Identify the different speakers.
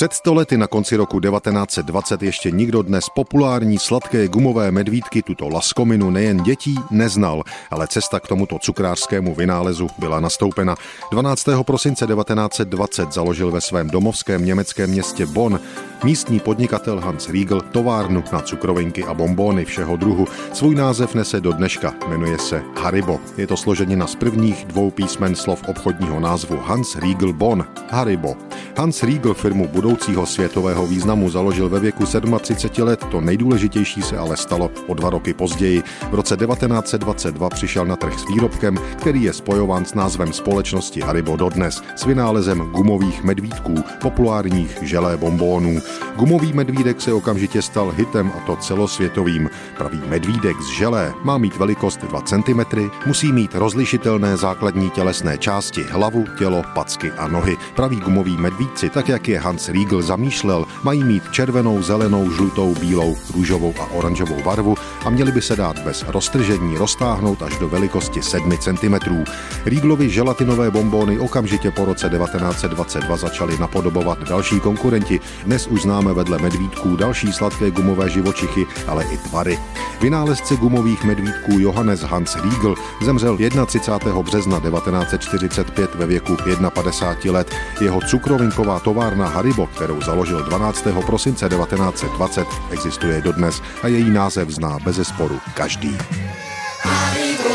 Speaker 1: Před stolety na konci roku 1920 ještě nikdo dnes populární sladké gumové medvídky tuto laskominu nejen dětí neznal, ale cesta k tomuto cukrářskému vynálezu byla nastoupena. 12. prosince 1920 založil ve svém domovském německém městě Bonn místní podnikatel Hans Riegel továrnu na cukrovinky a bombóny všeho druhu. Svůj název nese do dneška, jmenuje se Haribo. Je to složenina z prvních dvou písmen slov obchodního názvu Hans Riegel Bonn, Haribo. Hans Riegel firmu budoucího světového významu založil ve věku 37 let, to nejdůležitější se ale stalo o dva roky později. V roce 1922 přišel na trh s výrobkem, který je spojován s názvem společnosti Haribo dodnes, s vynálezem gumových medvídků, populárních želé bombónů. Gumový medvídek se okamžitě stal hitem a to celosvětovým. Pravý medvídek z želé má mít velikost 2 cm, musí mít rozlišitelné základní tělesné části, hlavu, tělo, packy a nohy. Pravý gumový medvídci, tak jak je Hans Riegel zamýšlel, mají mít červenou, zelenou, žlutou, bílou, růžovou a oranžovou barvu a měli by se dát bez roztržení roztáhnout až do velikosti 7 cm. Riegelovi želatinové bombóny okamžitě po roce 1922 začaly napodobovat další konkurenti. Dnes už známe vedle medvídků další sladké gumové živočichy, ale i tvary. Vynálezce gumových medvídků Johannes Hans Riegel zemřel 31. března 1945 ve věku 51 let. Jeho cukrovinková továrna Haribo, kterou založil 12. prosince 1920, existuje dodnes a její název zná bez zesporu každý. Haribo.